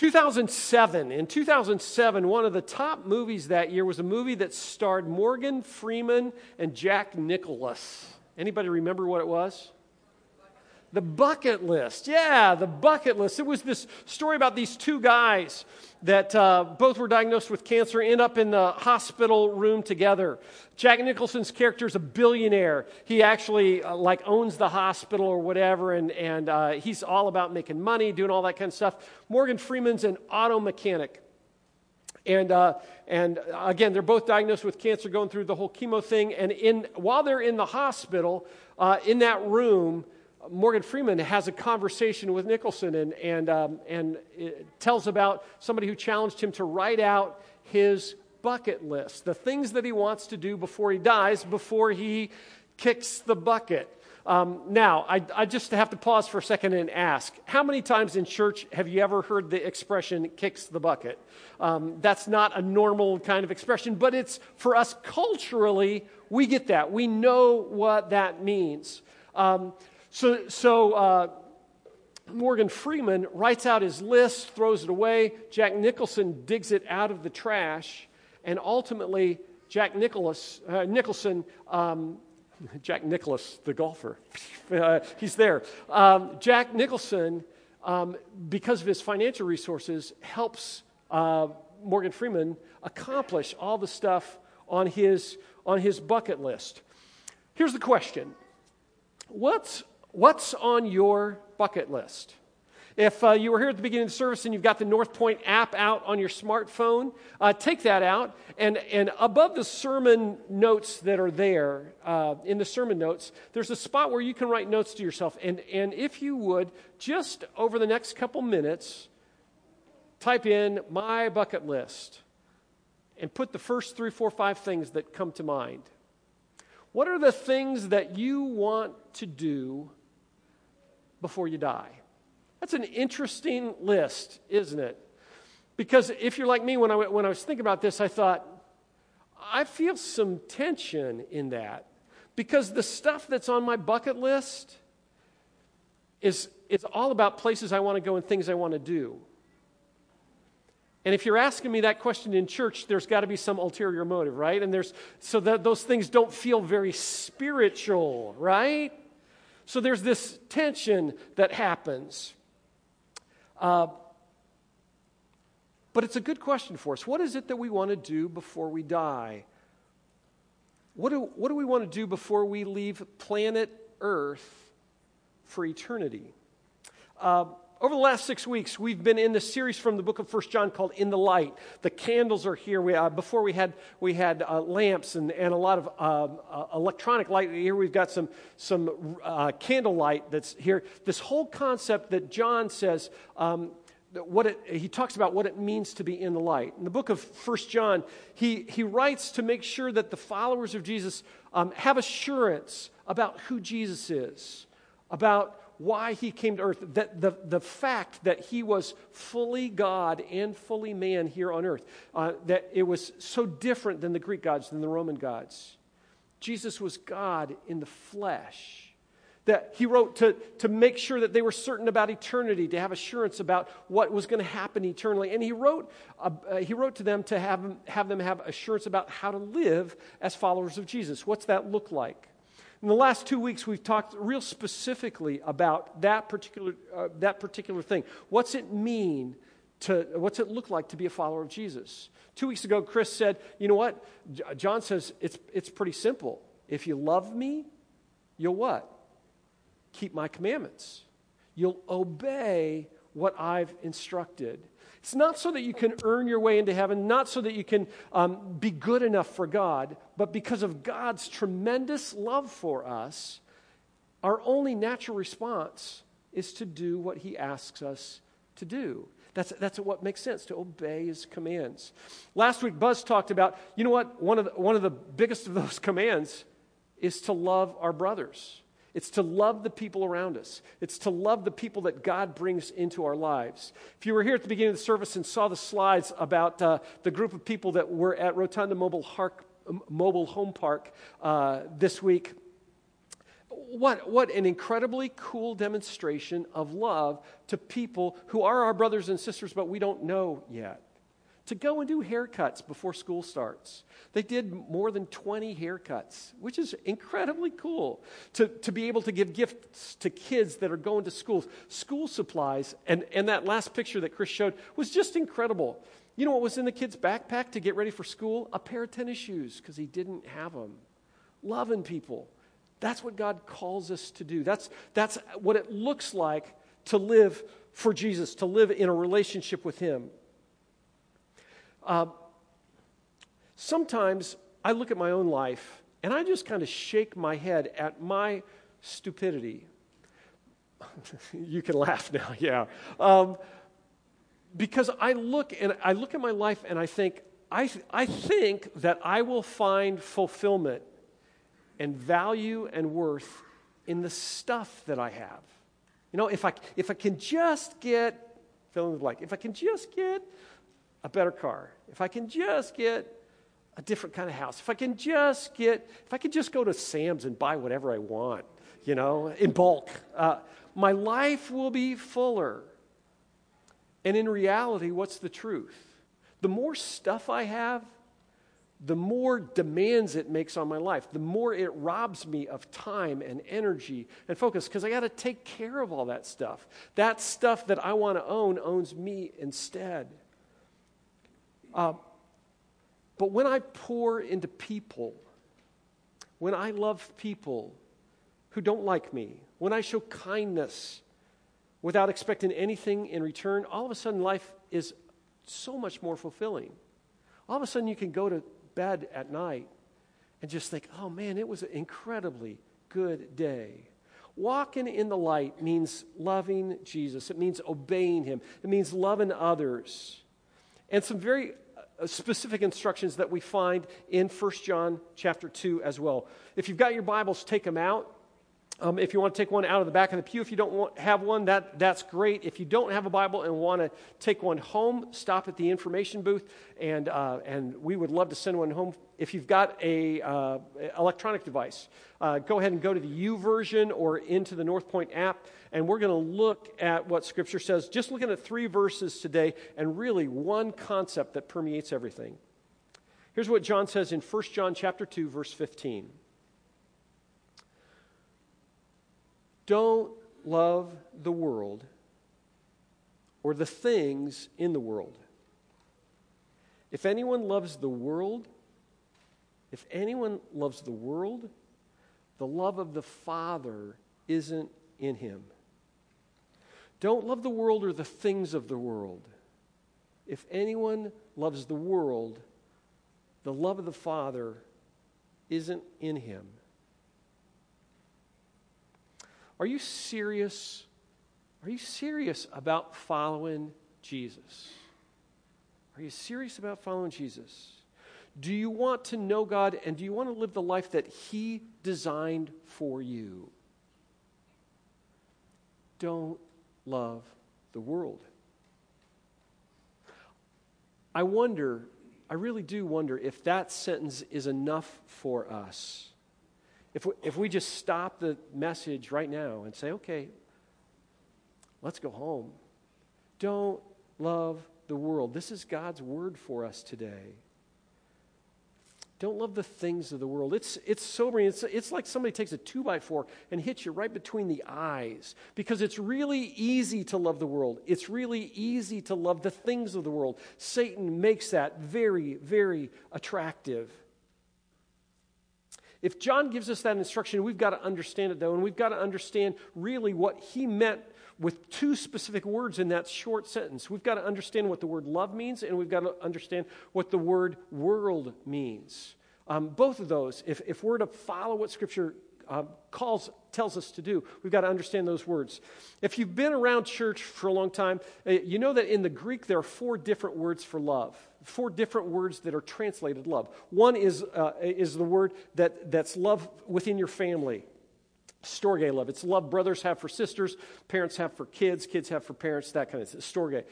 2007. In 2007, one of the top movies that year was a movie that starred Morgan Freeman and Jack Nicholas. Anybody remember what it was? The bucket list. Yeah, the bucket list. It was this story about these two guys that uh, both were diagnosed with cancer, end up in the hospital room together. Jack Nicholson's character is a billionaire. He actually uh, like owns the hospital or whatever, and, and uh, he's all about making money, doing all that kind of stuff. Morgan Freeman's an auto mechanic. And, uh, and again, they're both diagnosed with cancer, going through the whole chemo thing. And in, while they're in the hospital, uh, in that room, Morgan Freeman has a conversation with Nicholson and, and, um, and tells about somebody who challenged him to write out his bucket list, the things that he wants to do before he dies, before he kicks the bucket. Um, now, I, I, just have to pause for a second and ask how many times in church have you ever heard the expression kicks the bucket? Um, that's not a normal kind of expression, but it's for us culturally, we get that. We know what that means. Um, so, so uh, Morgan Freeman writes out his list, throws it away. Jack Nicholson digs it out of the trash, and ultimately, Jack Nicholas, uh, Nicholson, um, Jack Nicklaus, the golfer, uh, he's there. Um, Jack Nicholson, um, because of his financial resources, helps uh, Morgan Freeman accomplish all the stuff on his, on his bucket list. Here's the question What's What's on your bucket list? If uh, you were here at the beginning of the service and you've got the Northpointe app out on your smartphone, uh, take that out. And, and above the sermon notes that are there, uh, in the sermon notes, there's a spot where you can write notes to yourself. And, and if you would, just over the next couple minutes, type in my bucket list and put the first three, four, five things that come to mind. What are the things that you want to do before you die. That's an interesting list, isn't it? Because if you're like me, when I, when I was thinking about this, I thought, I feel some tension in that. Because the stuff that's on my bucket list is, is all about places I want to go and things I want to do. And if you're asking me that question in church, there's got to be some ulterior motive, right? And there's so that those things don't feel very spiritual, right? So there's this tension that happens. Uh, but it's a good question for us. What is it that we want to do before we die? What do, what do we want to do before we leave planet Earth for eternity? Uh, over the last six weeks, we've been in this series from the book of First John called In the Light. The candles are here. We, uh, before we had, we had uh, lamps and, and a lot of uh, uh electronic light. Here we've got some, some uh, candle light that's here. This whole concept that John says, um, what it, he talks about what it means to be in the light. In the book of First John, he, he writes to make sure that the followers of Jesus um, have assurance about who Jesus is, about why he came to earth, that the, the fact that he was fully God and fully man here on earth, uh, that it was so different than the Greek gods, than the Roman gods. Jesus was God in the flesh. That he wrote to, to make sure that they were certain about eternity, to have assurance about what was going to happen eternally. And he wrote, uh, uh, he wrote to them to have, have them have assurance about how to live as followers of Jesus. What's that look like? In the last two weeks, we've talked real specifically about that particular, uh, that particular thing. What's it mean to, what's it look like to be a follower of Jesus? Two weeks ago, Chris said, you know what? John says it's, it's pretty simple. If you love me, you'll what? Keep my commandments. You'll obey what I've instructed. It's not so that you can earn your way into heaven, not so that you can um, be good enough for God, but because of God's tremendous love for us, our only natural response is to do what He asks us to do. That's, that's what makes sense, to obey His commands. Last week, Buzz talked about, you know what? One of the, one of the biggest of those commands is to love our brothers. It's to love the people around us. It's to love the people that God brings into our lives. If you were here at the beginning of the service and saw the slides about uh, the group of people that were at Rotunda Mobile, Hark, Mobile Home Park uh, this week, what, what an incredibly cool demonstration of love to people who are our brothers and sisters, but we don't know yet. To go and do haircuts before school starts. They did more than 20 haircuts, which is incredibly cool. To, to be able to give gifts to kids that are going to schools, school supplies, and, and that last picture that Chris showed was just incredible. You know what was in the kid's backpack to get ready for school? A pair of tennis shoes because he didn't have them. Loving people. That's what God calls us to do. That's, that's what it looks like to live for Jesus, to live in a relationship with Him. Uh, sometimes I look at my own life and I just kind of shake my head at my stupidity. you can laugh now, yeah. Um, because I look and I look at my life and I think, I, th- I think that I will find fulfillment and value and worth in the stuff that I have. You know, if I, if I can just get, fill in the blank, if I can just get a better car, if I can just get a different kind of house, if I can just get, if I could just go to Sam's and buy whatever I want, you know, in bulk, uh, my life will be fuller. And in reality, what's the truth? The more stuff I have, the more demands it makes on my life, the more it robs me of time and energy and focus because I got to take care of all that stuff. That stuff that I want to own owns me instead. Uh, but when I pour into people, when I love people who don't like me, when I show kindness without expecting anything in return, all of a sudden life is so much more fulfilling. All of a sudden you can go to bed at night and just think, oh man, it was an incredibly good day. Walking in the light means loving Jesus, it means obeying him, it means loving others. And some very uh, specific instructions that we find in 1 John chapter 2 as well. If you've got your Bibles, take them out. Um, if you want to take one out of the back of the pew, if you don't want, have one, that, that's great. If you don't have a Bible and want to take one home, stop at the information booth, and, uh, and we would love to send one home. If you've got a uh, electronic device, uh, go ahead and go to the YouVersion or into the Northpointe app, and we're going to look at what Scripture says. Just looking at three verses today, and really one concept that permeates everything. Here's what John says in 1 John chapter 2, verse 15. Don't love the world or the things in the world. If anyone loves the world, if anyone loves the world, the love of the Father isn't in him. Don't love the world or the things of the world. If anyone loves the world, the love of the Father isn't in him. Are you serious? Are you serious about following Jesus? Are you serious about following Jesus? Do you want to know God and do you want to live the life that He designed for you? Don't love the world. I wonder, I really do wonder if that sentence is enough for us. If we, if we just stop the message right now and say, okay, let's go home. Don't love the world. This is God's word for us today. Don't love the things of the world. It's, it's sobering. It's, it's like somebody takes a two by four and hits you right between the eyes because it's really easy to love the world. It's really easy to love the things of the world. Satan makes that very, very attractive. If John gives us that instruction, we've got to understand it, though, and we've got to understand really what he meant with two specific words in that short sentence. We've got to understand what the word love means, and we've got to understand what the word world means. Um, both of those, if, if we're to follow what Scripture uh, calls tells us to do. We've got to understand those words. If you've been around church for a long time, uh, you know that in the Greek there are four different words for love. Four different words that are translated love. One is, uh, is the word that, that's love within your family. Storge love. It's love brothers have for sisters, parents have for kids, kids have for parents, that kind of thing. Storge.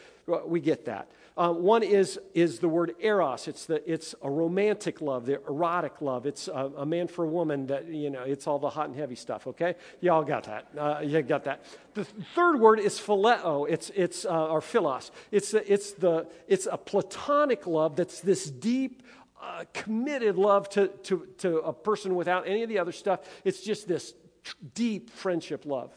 We get that. Um, one is, is the word eros. It's, the, it's a romantic love, the erotic love. It's a, a, man for a woman that, you know, it's all the hot and heavy stuff, okay? Y'all got that. Uh, you got that. The third word is phileo. It's, it's uh, or philos. It's, it's, the, it's a platonic love that's this deep, uh, committed love to, to, to a person without any of the other stuff. It's just this deep friendship love.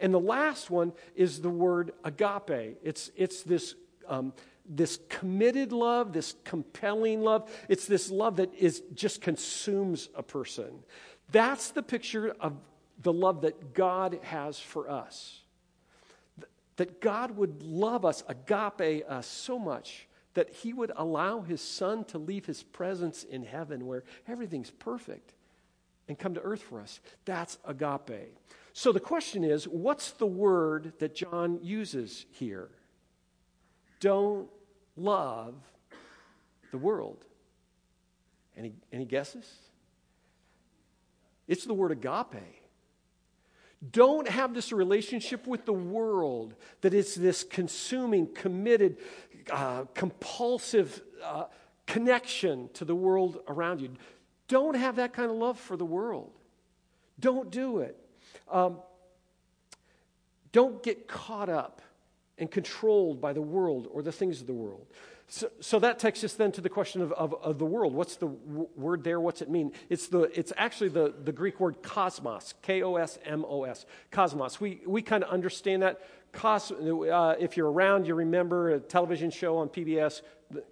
And the last one is the word agape. It's, it's this um, this committed love, this compelling love. It's this love that is just consumes a person. That's the picture of the love that God has for us. That God would love us, agape us so much that he would allow his son to leave his presence in heaven where everything's perfect and come to earth for us. That's agape. So the question is what's the word that John uses here? Don't love the world. Any, any guesses? It's the word agape. Don't have this relationship with the world that is this consuming, committed, uh, compulsive uh, connection to the world around you. Don't have that kind of love for the world. Don't do it. Um, don't get caught up and controlled by the world or the things of the world. So, so that takes us then to the question of, of, of the world. What's the w- word there? What's it mean? It's, the, it's actually the, the Greek word cosmos, K O S M O S, cosmos. We, we kind of understand that. Cos, uh, if you're around, you remember a television show on PBS,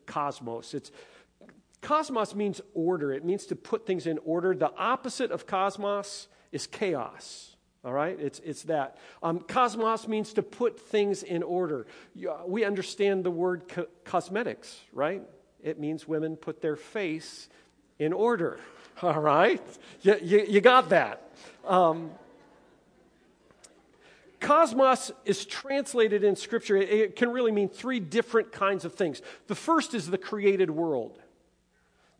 Cosmos. It's, cosmos means order, it means to put things in order. The opposite of cosmos is chaos. All right? It's, it's that. Um, cosmos means to put things in order. We understand the word co- cosmetics, right? It means women put their face in order. All right? You, you, you got that. Um, cosmos is translated in Scripture. It, it can really mean three different kinds of things. The first is the created world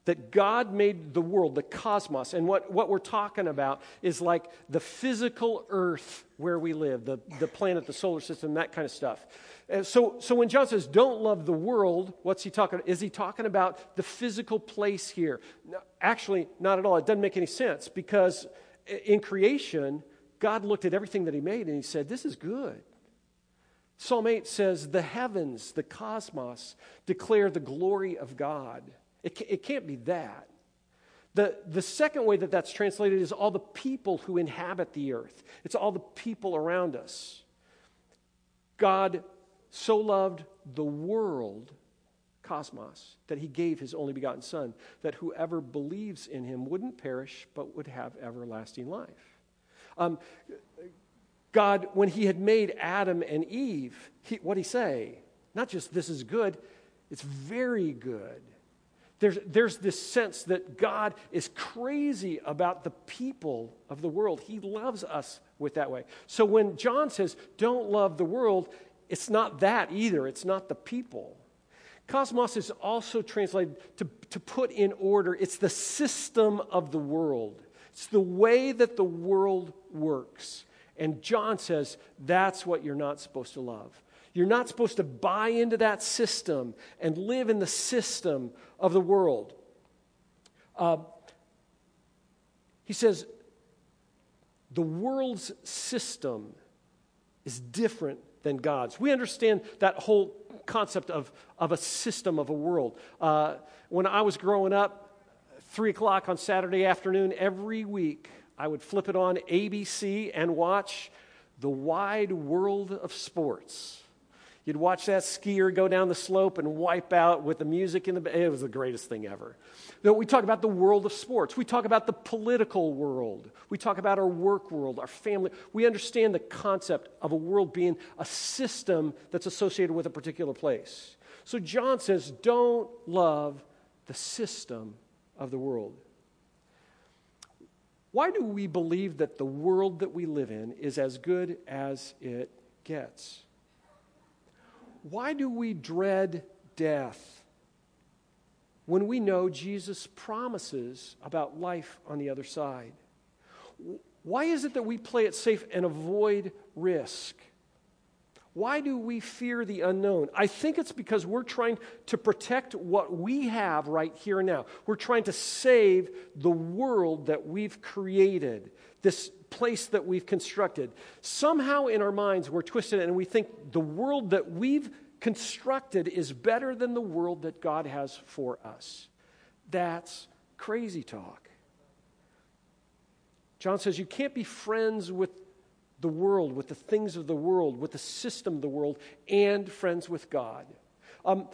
that God made the world, the cosmos. And what, what we're talking about is like the physical earth where we live, the, the planet, the solar system, that kind of stuff. So, so when John says, don't love the world, what's he talking Is he talking about the physical place here? No, actually, not at all. It doesn't make any sense because in creation, God looked at everything that he made and he said, this is good. Psalm 8 says, the heavens, the cosmos, declare the glory of God. It, it can't be that. The, the second way that that's translated is all the people who inhabit the earth, it's all the people around us. God so loved the world, cosmos, that he gave his only begotten Son, that whoever believes in him wouldn't perish, but would have everlasting life. Um, God, when he had made Adam and Eve, what did he say? Not just this is good, it's very good. There's, there's this sense that God is crazy about the people of the world. He loves us with that way. So when John says, don't love the world, it's not that either. It's not the people. Cosmos is also translated to, to put in order, it's the system of the world, it's the way that the world works. And John says that's what you're not supposed to love. You're not supposed to buy into that system and live in the system of the world. Uh, he says, the world's system is different than God's. We understand that whole concept of, of a system of a world. Uh, when I was growing up, 3 o'clock on Saturday afternoon, every week, I would flip it on ABC and watch The Wide World of Sports. You'd watch that skier go down the slope and wipe out with the music in the. It was the greatest thing ever. we talk about the world of sports. We talk about the political world. We talk about our work world, our family. We understand the concept of a world being a system that's associated with a particular place. So John says, don't love the system of the world. Why do we believe that the world that we live in is as good as it gets? Why do we dread death when we know Jesus' promises about life on the other side? Why is it that we play it safe and avoid risk? Why do we fear the unknown? I think it's because we're trying to protect what we have right here and now. We're trying to save the world that we've created, this place that we've constructed. Somehow in our minds, we're twisted and we think the world that we've constructed is better than the world that God has for us. That's crazy talk. John says you can't be friends with the world, with the things of the world, with the system of the world, and friends with God. Um,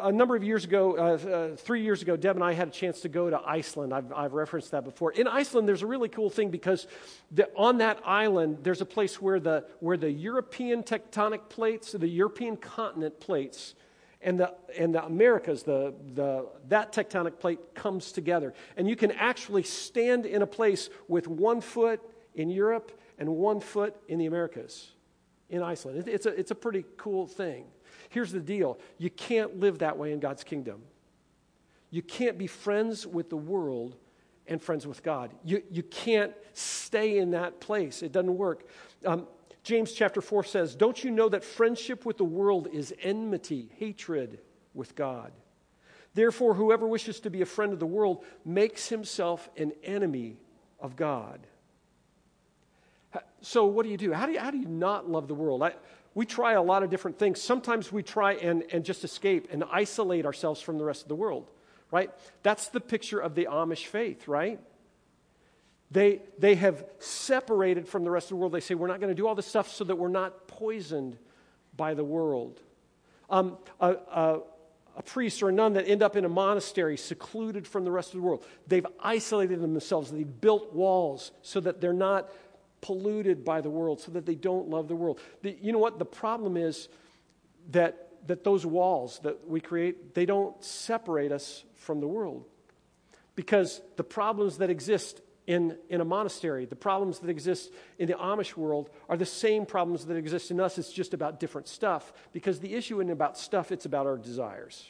a number of years ago, uh, uh, three years ago, Deb and I had a chance to go to Iceland. I've, I've referenced that before. In Iceland, there's a really cool thing because the, on that island, there's a place where the, where the European tectonic plates, the European continent plates, and the, and the Americas, the, the, that tectonic plate comes together. And you can actually stand in a place with one foot in Europe and one foot in the Americas, in Iceland. It's a, it's a pretty cool thing. Here's the deal you can't live that way in God's kingdom. You can't be friends with the world and friends with God. You, you can't stay in that place, it doesn't work. Um, James chapter 4 says, Don't you know that friendship with the world is enmity, hatred with God? Therefore, whoever wishes to be a friend of the world makes himself an enemy of God. So, what do you do? How do you, how do you not love the world? I, we try a lot of different things. Sometimes we try and, and just escape and isolate ourselves from the rest of the world, right? That's the picture of the Amish faith, right? They, they have separated from the rest of the world. They say, we're not going to do all this stuff so that we're not poisoned by the world. Um, a, a, a priest or a nun that end up in a monastery secluded from the rest of the world, they've isolated themselves. They've built walls so that they're not polluted by the world so that they don't love the world. The, you know what? The problem is that, that those walls that we create, they don't separate us from the world. Because the problems that exist in, in a monastery, the problems that exist in the Amish world are the same problems that exist in us. It's just about different stuff. Because the issue isn't about stuff, it's about our desires.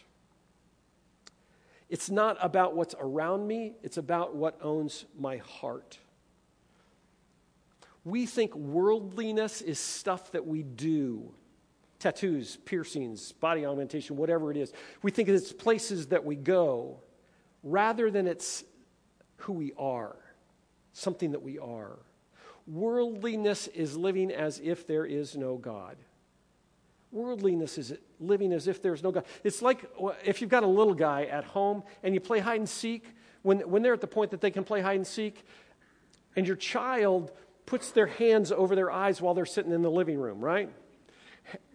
It's not about what's around me, it's about what owns my heart. We think worldliness is stuff that we do tattoos, piercings, body augmentation, whatever it is. We think it's places that we go rather than it's who we are, something that we are. Worldliness is living as if there is no God. Worldliness is living as if there's no God. It's like if you've got a little guy at home and you play hide and seek, when, when they're at the point that they can play hide and seek, and your child puts their hands over their eyes while they're sitting in the living room, right?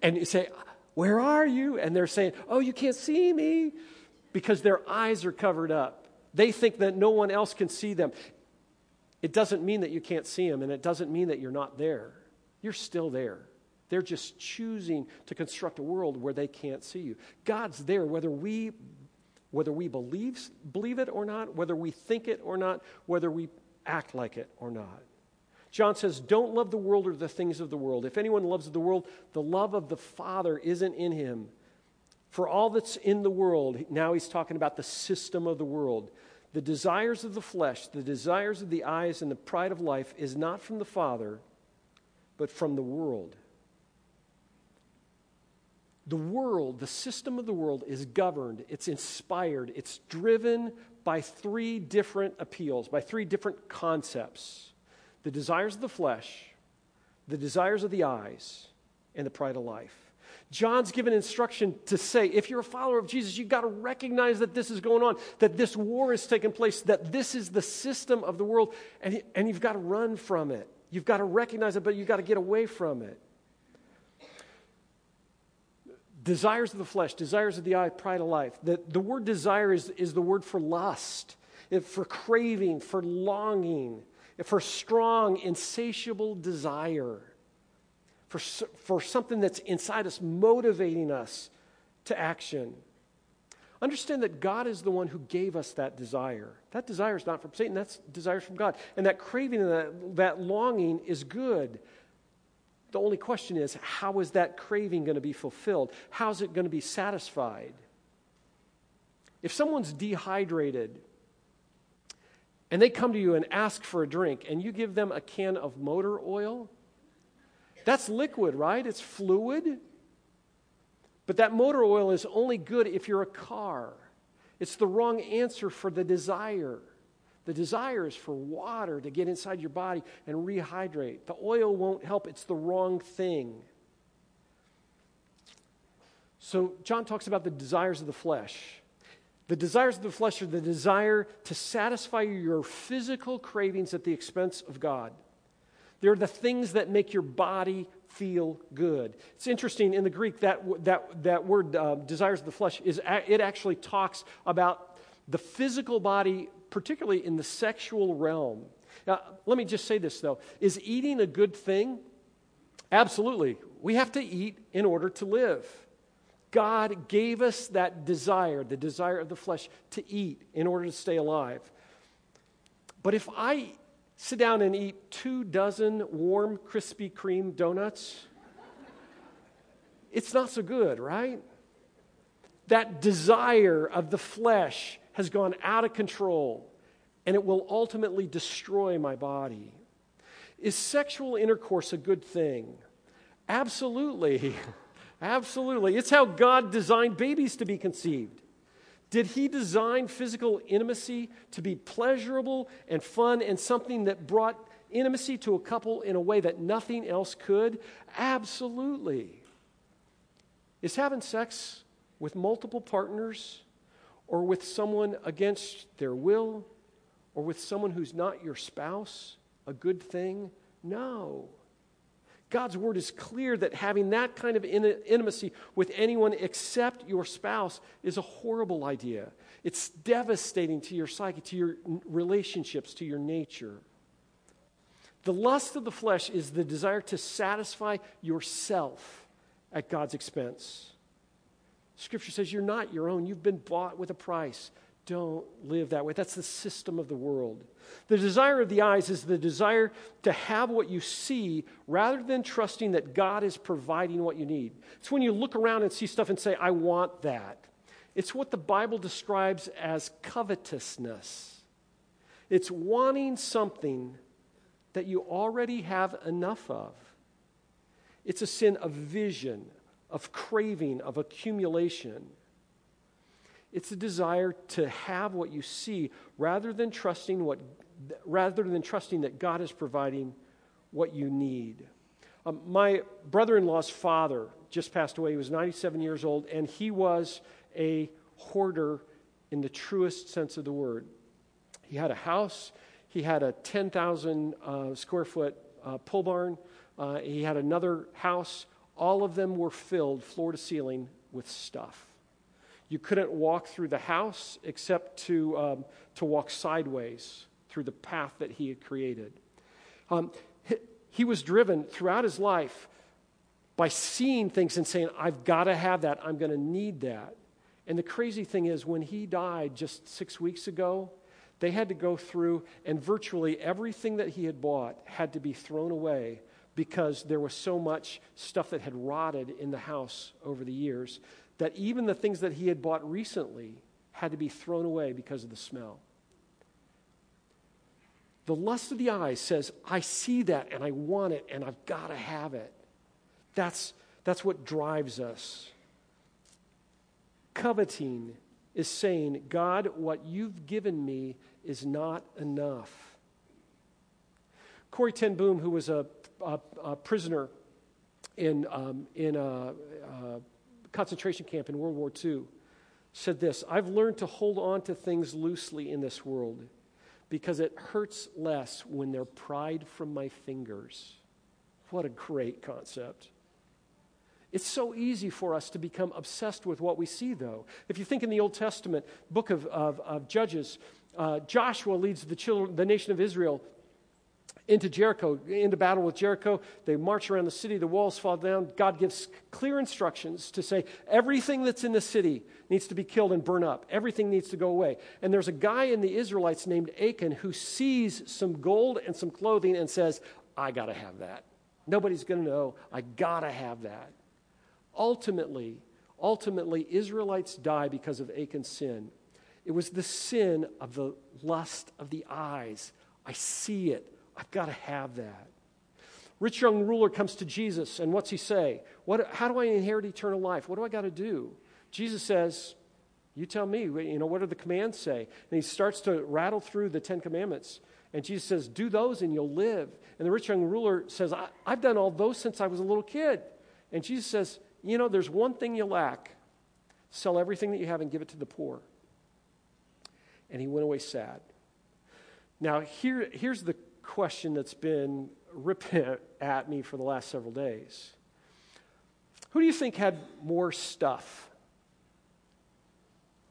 And you say, Where are you? And they're saying, Oh, you can't see me because their eyes are covered up. They think that no one else can see them. It doesn't mean that you can't see them, and it doesn't mean that you're not there. You're still there. They're just choosing to construct a world where they can't see you. God's there, whether we, whether we believe, believe it or not, whether we think it or not, whether we act like it or not. John says, Don't love the world or the things of the world. If anyone loves the world, the love of the Father isn't in him. For all that's in the world, now he's talking about the system of the world. The desires of the flesh, the desires of the eyes, and the pride of life is not from the Father, but from the world. The world, the system of the world, is governed, it's inspired, it's driven by three different appeals, by three different concepts the desires of the flesh, the desires of the eyes, and the pride of life. John's given instruction to say, if you're a follower of Jesus, you've got to recognize that this is going on, that this war is taking place, that this is the system of the world, and, and you've got to run from it. You've got to recognize it, but you've got to get away from it. Desires of the flesh, desires of the eye, pride of life. The, the word desire is, is the word for lust, for craving, for longing for strong, insatiable desire, for, for something that's inside us, motivating us to action. Understand that God is the one who gave us that desire. That desire is not from Satan, that's desires from God. And that craving and that, that longing is good. The only question is how is that craving going to be fulfilled? How's it going to be satisfied? If someone's dehydrated and they come to you and ask for a drink, and you give them a can of motor oil, that's liquid, right? It's fluid. But that motor oil is only good if you're a car. It's the wrong answer for the desire. The desire is for water to get inside your body and rehydrate. The oil won't help, it's the wrong thing. So, John talks about the desires of the flesh. The desires of the flesh are the desire to satisfy your physical cravings at the expense of God. They're the things that make your body feel good. It's interesting in the Greek that that that word uh, desires of the flesh is it actually talks about the physical body, particularly in the sexual realm. Now, let me just say this though: is eating a good thing? Absolutely, we have to eat in order to live. God gave us that desire, the desire of the flesh, to eat in order to stay alive. But if I sit down and eat two dozen warm Krispy Kreme donuts, it's not so good, right? That desire of the flesh has gone out of control and it will ultimately destroy my body. Is sexual intercourse a good thing? Absolutely. Absolutely. It's how God designed babies to be conceived. Did he design physical intimacy to be pleasurable and fun and something that brought intimacy to a couple in a way that nothing else could? Absolutely. Is having sex with multiple partners or with someone against their will or with someone who's not your spouse a good thing? No. God's word is clear that having that kind of intimacy with anyone except your spouse is a horrible idea. It's devastating to your psyche, to your relationships, to your nature. The lust of the flesh is the desire to satisfy yourself at God's expense. Scripture says you're not your own, you've been bought with a price. Don't live that way. That's the system of the world. The desire of the eyes is the desire to have what you see rather than trusting that God is providing what you need. It's when you look around and see stuff and say, I want that. It's what the Bible describes as covetousness. It's wanting something that you already have enough of. It's a sin of vision, of craving, of accumulation. It's a desire to have what you see rather than trusting what rather than trusting that God is providing what you need. Um, my brother-in-law's father just passed away. He was 97 years old and he was a hoarder in the truest sense of the word. He had a house, he had a 10,000 uh, square foot uh, pole barn, uh, he had another house. All of them were filled floor to ceiling with stuff. You couldn't walk through the house except to, um, to walk sideways through the path that he had created. Um, he, was driven throughout his life by seeing things and saying, I've got to have that, I'm going to need that. And the crazy thing is, when he died just six weeks ago, they had to go through, and virtually everything that he had bought had to be thrown away because there was so much stuff that had rotted in the house over the years that even the things that he had bought recently had to be thrown away because of the smell. The lust of the eyes says, I see that and I want it and I've got to have it. That's, that's what drives us. Coveting is saying, God, what you've given me is not enough. Corrie ten Boom, who was a, a, a prisoner in, um, in a, a concentration camp in World War II, said this I've learned to hold on to things loosely in this world because it hurts less when they're pried from my fingers. What a great concept. It's so easy for us to become obsessed with what we see, though. If you think in the Old Testament book of, of, of Judges, uh, Joshua leads the, children, the nation of Israel into Jericho, into battle with Jericho. They march around the city, the walls fall down. God gives clear instructions to say everything that's in the city needs to be killed and burned up. Everything needs to go away. And there's a guy in the Israelites named Achan who sees some gold and some clothing and says, I got to have that. Nobody's going to know. I got to have that. Ultimately, ultimately, Israelites die because of Achan's sin. It was the sin of the lust of the eyes. I see it. I've got to have that. Rich young ruler comes to Jesus, and what's he say? What, how do I inherit eternal life? What do I got to do? Jesus says, You tell me. You know, what do the commands say? And he starts to rattle through the Ten Commandments. And Jesus says, Do those and you'll live. And the rich young ruler says, I, have done all those since I was a little kid. And Jesus says, You know, there's one thing you lack sell everything that you have and give it to the poor. And he went away sad. Now, here, here's the question that's been ripped at me for the last several days. Who do you think had more stuff?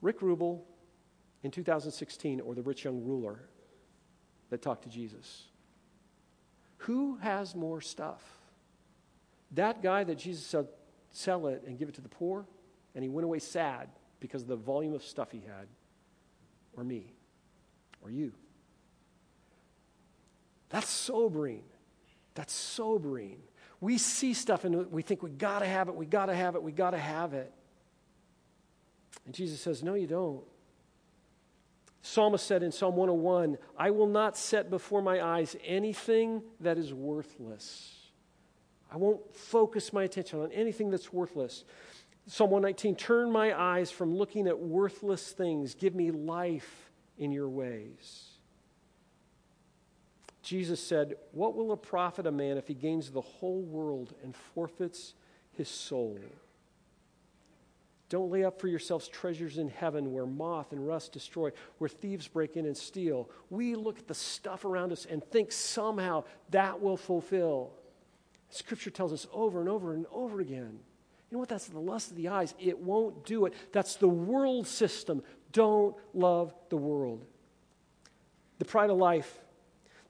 Rick Rubel in 2016 or the rich young ruler that talked to Jesus? Who has more stuff? That guy that Jesus said, sell it and give it to the poor, and he went away sad because of the volume of stuff he had, or me, or you. That's sobering. That's sobering. We see stuff and we think we got to have it, we got to have it, we got to have it. And Jesus says, No, you don't. Psalmist said in Psalm 101, I will not set before my eyes anything that is worthless. I won't focus my attention on anything that's worthless. Psalm 119, turn my eyes from looking at worthless things. Give me life in your ways. Jesus said, What will it profit a man if he gains the whole world and forfeits his soul? Don't lay up for yourselves treasures in heaven where moth and rust destroy, where thieves break in and steal. We look at the stuff around us and think somehow that will fulfill. Scripture tells us over and over and over again. You know what? That's the lust of the eyes. It won't do it. That's the world system. Don't love the world. The pride of life.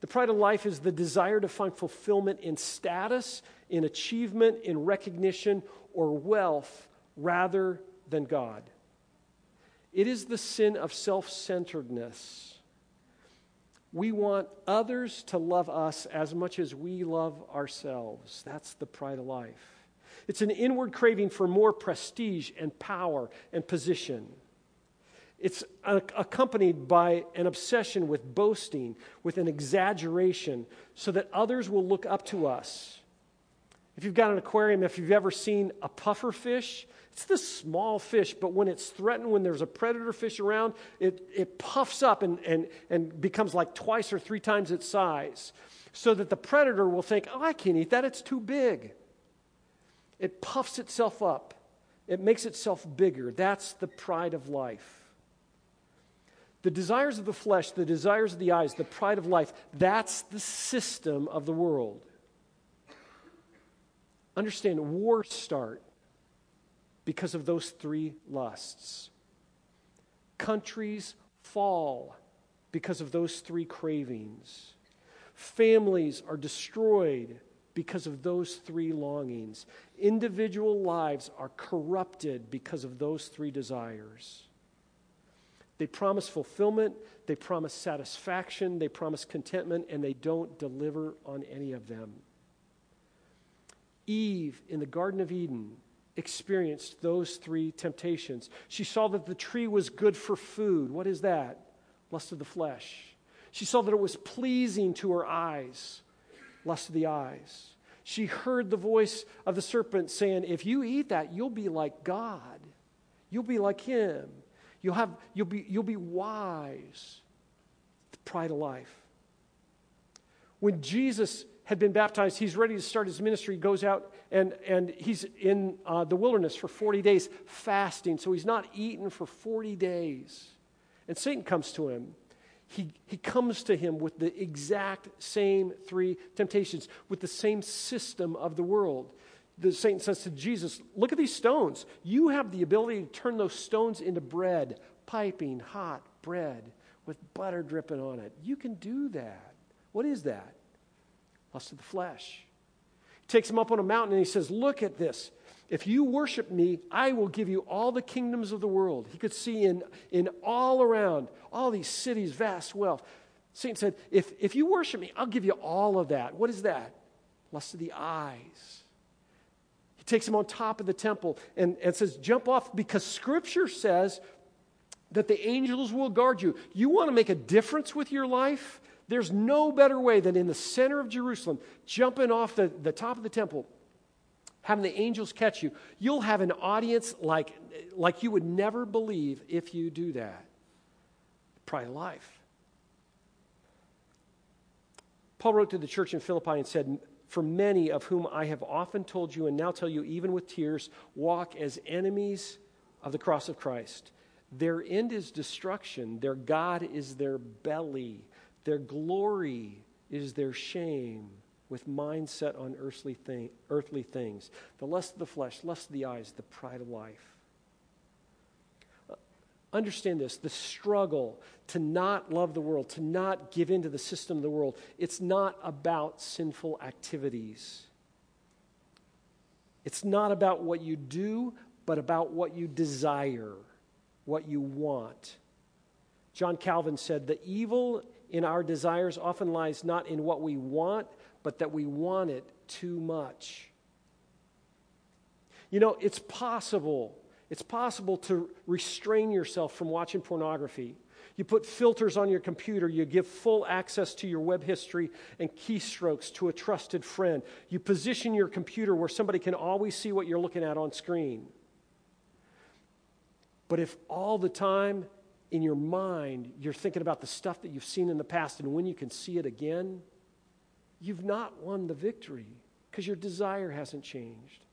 The pride of life is the desire to find fulfillment in status, in achievement, in recognition, or wealth rather than God. It is the sin of self centeredness. We want others to love us as much as we love ourselves. That's the pride of life. It's an inward craving for more prestige and power and position. It's accompanied by an obsession with boasting, with an exaggeration, so that others will look up to us. If you've got an aquarium, if you've ever seen a puffer fish, it's this small fish, but when it's threatened, when there's a predator fish around, it, it puffs up and, and, and becomes like twice or three times its size. So that the predator will think, oh, I can't eat that, it's too big. It puffs itself up, it makes itself bigger. That's the pride of life. The desires of the flesh, the desires of the eyes, the pride of life, that's the system of the world. Understand, wars start because of those three lusts. Countries fall because of those three cravings. Families are destroyed because of those three longings. Individual lives are corrupted because of those three desires. They promise fulfillment, they promise satisfaction, they promise contentment, and they don't deliver on any of them. Eve in the Garden of Eden experienced those three temptations. She saw that the tree was good for food. What is that? Lust of the flesh. She saw that it was pleasing to her eyes. Lust of the eyes. She heard the voice of the serpent saying, If you eat that, you'll be like God. You'll be like Him. You'll, have, you'll, be, you'll be wise. The pride of life. When Jesus had been baptized, he's ready to start his ministry, he goes out and, and he's in uh, the wilderness for 40 days fasting. So he's not eaten for 40 days. And Satan comes to him. He, he comes to him with the exact same three temptations, with the same system of the world. The Satan says to Jesus, Look at these stones. You have the ability to turn those stones into bread, piping hot bread with butter dripping on it. You can do that. What is that? lust of the flesh. He takes him up on a mountain and he says, Look at this. If you worship me, I will give you all the kingdoms of the world. He could see in, in all around, all these cities, vast wealth. Satan said, if, if you worship me, I'll give you all of that. What is that? Lust of the eyes. Takes him on top of the temple and, and says, Jump off because scripture says that the angels will guard you. You want to make a difference with your life? There's no better way than in the center of Jerusalem, jumping off the, the top of the temple, having the angels catch you. You'll have an audience like, like you would never believe if you do that. Of life. Paul wrote to the church in Philippi and said, For many of whom I have often told you and now tell you, even with tears, walk as enemies of the cross of Christ. Their end is destruction, their God is their belly, their glory is their shame, with mind set on earthly, thing, earthly things. The lust of the flesh, lust of the eyes, the pride of life. Understand this the struggle to not love the world, to not give into the system of the world, it's not about sinful activities. It's not about what you do, but about what you desire, what you want. John Calvin said, The evil in our desires often lies not in what we want, but that we want it too much. You know, it's possible it's possible to restrain yourself from watching pornography. You put filters on your computer. You give full access to your web history and keystrokes to a trusted friend. You position your computer where somebody can always see what you're looking at on screen. But if all the time in your mind you're thinking about the stuff that you've seen in the past and when you can see it again, you've not won the victory because your desire hasn't changed.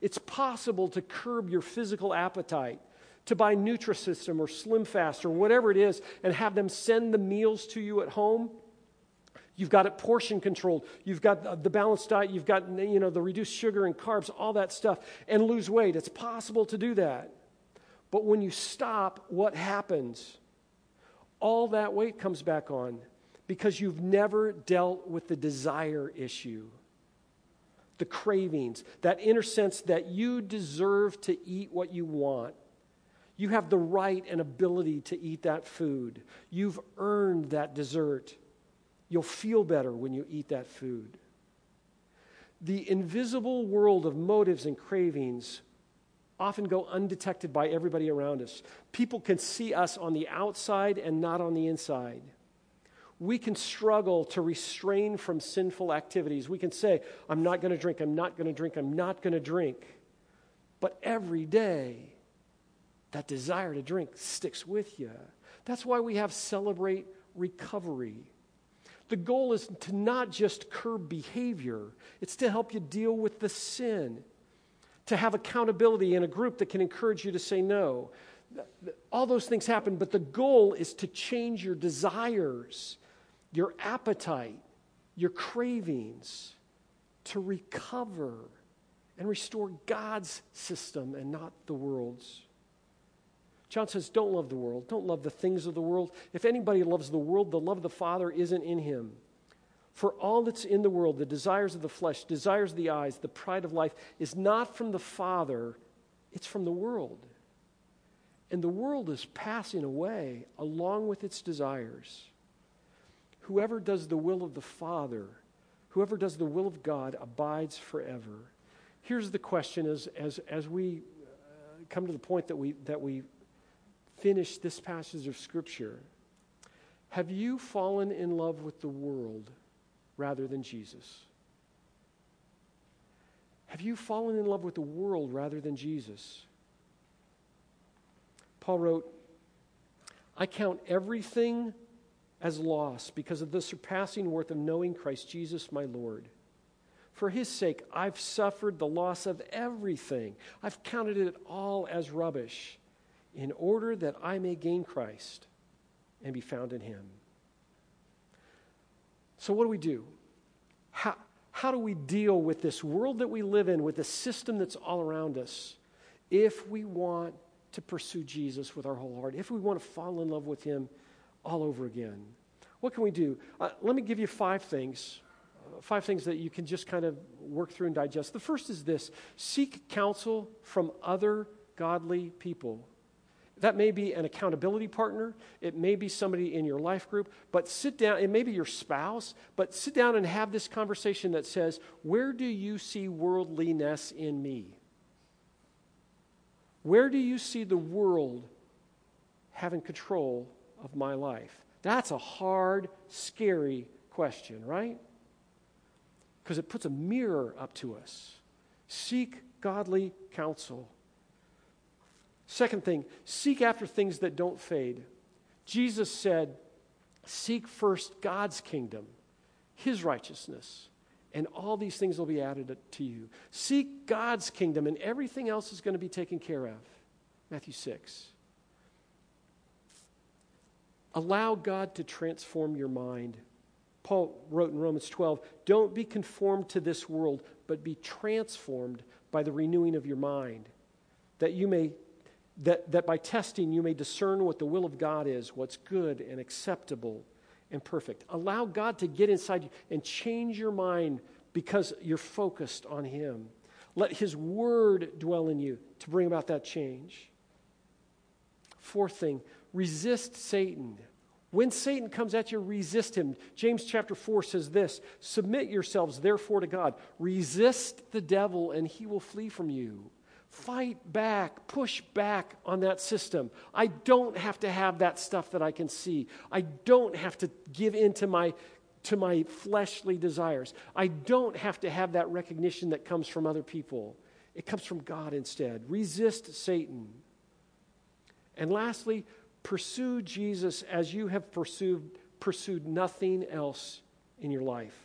It's possible to curb your physical appetite, to buy Nutrisystem or SlimFast or whatever it is, and have them send the meals to you at home. You've got it portion controlled. You've got the balanced diet. You've got you know, the reduced sugar and carbs, all that stuff, and lose weight. It's possible to do that. But when you stop, what happens? All that weight comes back on because you've never dealt with the desire issue the cravings, that inner sense that you deserve to eat what you want. You have the right and ability to eat that food. You've earned that dessert. You'll feel better when you eat that food. The invisible world of motives and cravings often go undetected by everybody around us. People can see us on the outside and not on the inside we can struggle to restrain from sinful activities. We can say, I'm not going to drink, I'm not going to drink, I'm not going to drink. But every day, that desire to drink sticks with you. That's why we have Celebrate Recovery. The goal is to not just curb behavior, it's to help you deal with the sin, to have accountability in a group that can encourage you to say no. All those things happen, but the goal is to change your desires your appetite, your cravings to recover and restore God's system and not the world's. John says, Don't love the world. Don't love the things of the world. If anybody loves the world, the love of the Father isn't in him. For all that's in the world, the desires of the flesh, desires of the eyes, the pride of life, is not from the Father, it's from the world. And the world is passing away along with its desires. Whoever does the will of the Father, whoever does the will of God, abides forever. Here's the question as, as, as we uh, come to the point that we, that we finish this passage of Scripture. Have you fallen in love with the world rather than Jesus? Have you fallen in love with the world rather than Jesus? Paul wrote, I count everything as loss because of the surpassing worth of knowing Christ Jesus my Lord. For his sake, I've suffered the loss of everything. I've counted it all as rubbish in order that I may gain Christ and be found in him. So, what do we do? How, how do we deal with this world that we live in, with the system that's all around us, if we want to pursue Jesus with our whole heart, if we want to fall in love with him all over again. What can we do? Uh, let me give you five things. Uh, five things that you can just kind of work through and digest. The first is this seek counsel from other godly people. That may be an accountability partner. It may be somebody in your life group. But sit down, it may be your spouse, but sit down and have this conversation that says, Where do you see worldliness in me? Where do you see the world having control of my life? That's a hard, scary question, right? Because it puts a mirror up to us. Seek godly counsel. Second thing, seek after things that don't fade. Jesus said, Seek first God's kingdom, his righteousness, and all these things will be added to you. Seek God's kingdom, and everything else is going to be taken care of. Matthew 6. Allow God to transform your mind. Paul wrote in Romans 12 Don't be conformed to this world, but be transformed by the renewing of your mind, that you may that, that by testing you may discern what the will of God is, what's good and acceptable and perfect. Allow God to get inside you and change your mind because you're focused on Him. Let His Word dwell in you to bring about that change. Fourth thing, resist Satan. When Satan comes at you, resist him. James chapter 4 says this Submit yourselves, therefore, to God. Resist the devil, and he will flee from you. Fight back, push back on that system. I don't have to have that stuff that I can see. I don't have to give in to my, to my fleshly desires. I don't have to have that recognition that comes from other people. It comes from God instead. Resist Satan. And lastly, pursue Jesus as you have pursued, pursued nothing else in your life.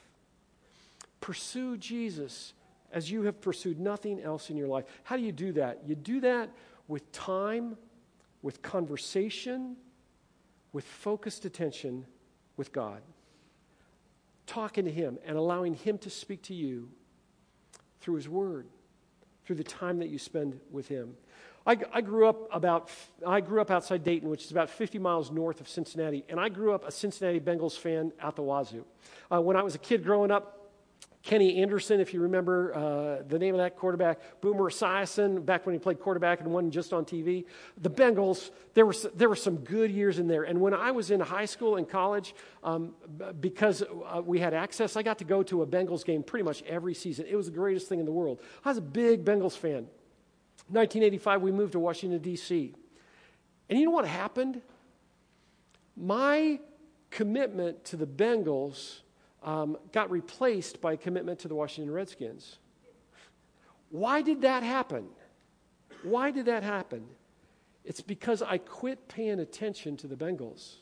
Pursue Jesus as you have pursued nothing else in your life. How do you do that? You do that with time, with conversation, with focused attention with God. Talking to Him and allowing Him to speak to you through His Word, through the time that you spend with Him. I, I, grew up about I grew up outside Dayton, which is about 50 miles north of Cincinnati, and I grew up a Cincinnati Bengals fan out the wazoo. Uh, when I was a kid growing up, Kenny Anderson, if you remember uh, the name of that quarterback, Boomer Esiason, back when he played quarterback and wasn't just on TV. The Bengals, there were, there were some good years in there. And when I was in high school and college, um, because uh, we had access, I got to go to a Bengals game pretty much every season. It was the greatest thing in the world. I was a big Bengals fan. 1985, we moved to Washington, D.C. And you know what happened? My commitment to the Bengals um, got replaced by a commitment to the Washington Redskins. Why did that happen? Why did that happen? It's because I quit paying attention to the Bengals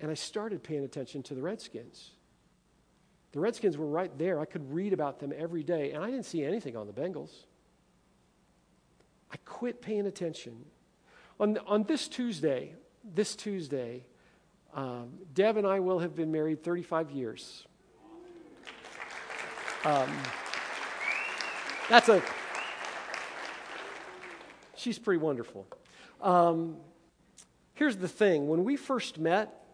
and I started paying attention to the Redskins. The Redskins were right there. I could read about them every day, and I didn't see anything on the Bengals. I quit paying attention. On, on this Tuesday, this Tuesday, um, Deb and I will have been married 35 years. Um, that's a. She's pretty wonderful. Um, here's the thing when we first met,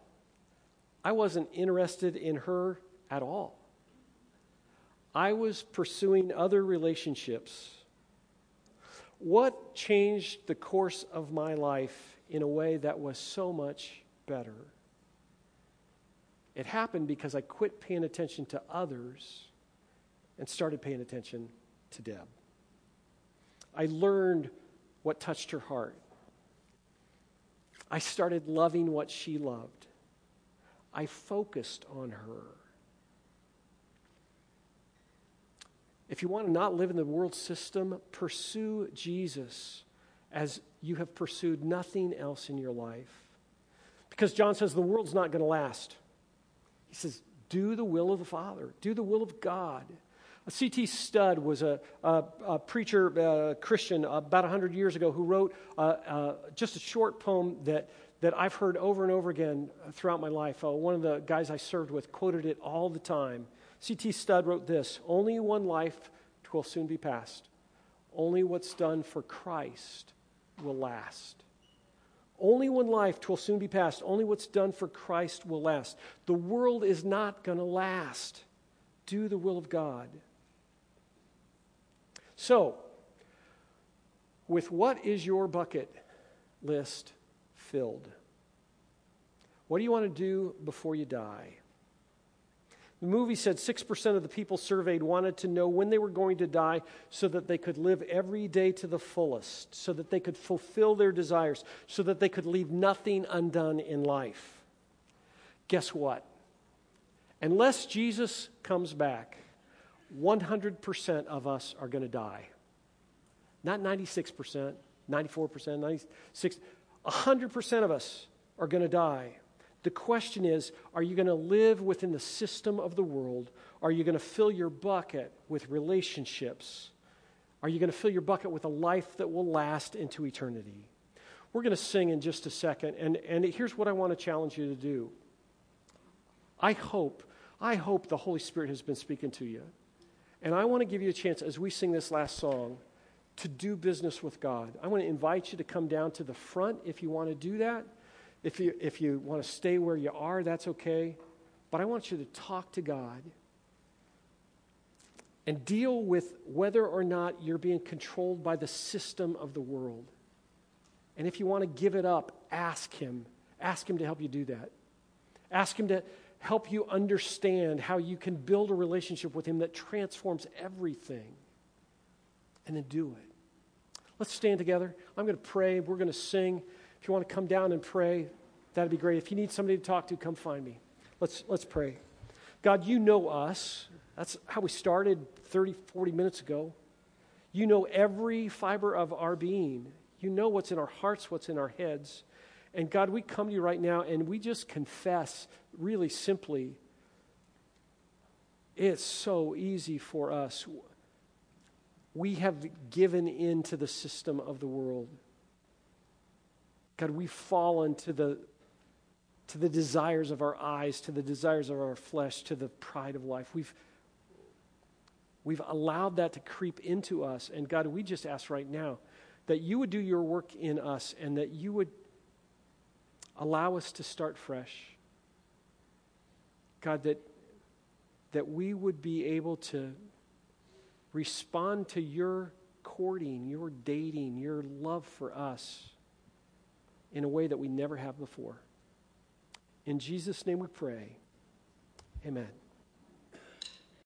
I wasn't interested in her at all. I was pursuing other relationships. What changed the course of my life in a way that was so much better? It happened because I quit paying attention to others and started paying attention to Deb. I learned what touched her heart. I started loving what she loved. I focused on her. If you want to not live in the world system, pursue Jesus as you have pursued nothing else in your life. Because John says the world's not going to last. He says, do the will of the Father, do the will of God. C.T. Studd was a, a, a preacher, a Christian, about 100 years ago, who wrote uh, uh, just a short poem that, that I've heard over and over again throughout my life. Uh, one of the guys I served with quoted it all the time. C.T. Studd wrote this Only one life will soon be past. Only what's done for Christ will last. Only one life will soon be past. Only what's done for Christ will last. The world is not going to last. Do the will of God. So, with what is your bucket list filled? What do you want to do before you die? The movie said 6% of the people surveyed wanted to know when they were going to die so that they could live every day to the fullest, so that they could fulfill their desires, so that they could leave nothing undone in life. Guess what? Unless Jesus comes back, 100% of us are going to die. Not 96%, 94%, 96, 100% of us are going to die. The question is are you going to live within the system of the world? Are you going to fill your bucket with relationships? Are you going to fill your bucket with a life that will last into eternity? We're going to sing in just a second, and, and here's what I want to challenge you to do. I hope, I hope the Holy Spirit has been speaking to you. And I want to give you a chance as we sing this last song to do business with God. I want to invite you to come down to the front if you want to do that. If you, if you want to stay where you are, that's okay. But I want you to talk to God and deal with whether or not you're being controlled by the system of the world. And if you want to give it up, ask Him. Ask Him to help you do that. Ask Him to help you understand how you can build a relationship with Him that transforms everything. And then do it. Let's stand together. I'm going to pray. We're going to sing. If you want to come down and pray, that'd be great. If you need somebody to talk to, come find me. Let's, let's pray. God, you know us. That's how we started 30, 40 minutes ago. You know every fiber of our being. You know what's in our hearts, what's in our heads. And God, we come to you right now and we just confess really simply it's so easy for us. We have given in to the system of the world. God, we've fallen to the, to the desires of our eyes, to the desires of our flesh, to the pride of life. We've, we've allowed that to creep into us. And God, we just ask right now that you would do your work in us and that you would allow us to start fresh. God, that, that we would be able to respond to your courting, your dating, your love for us in a way that we never have before. In Jesus' name we pray. Amen.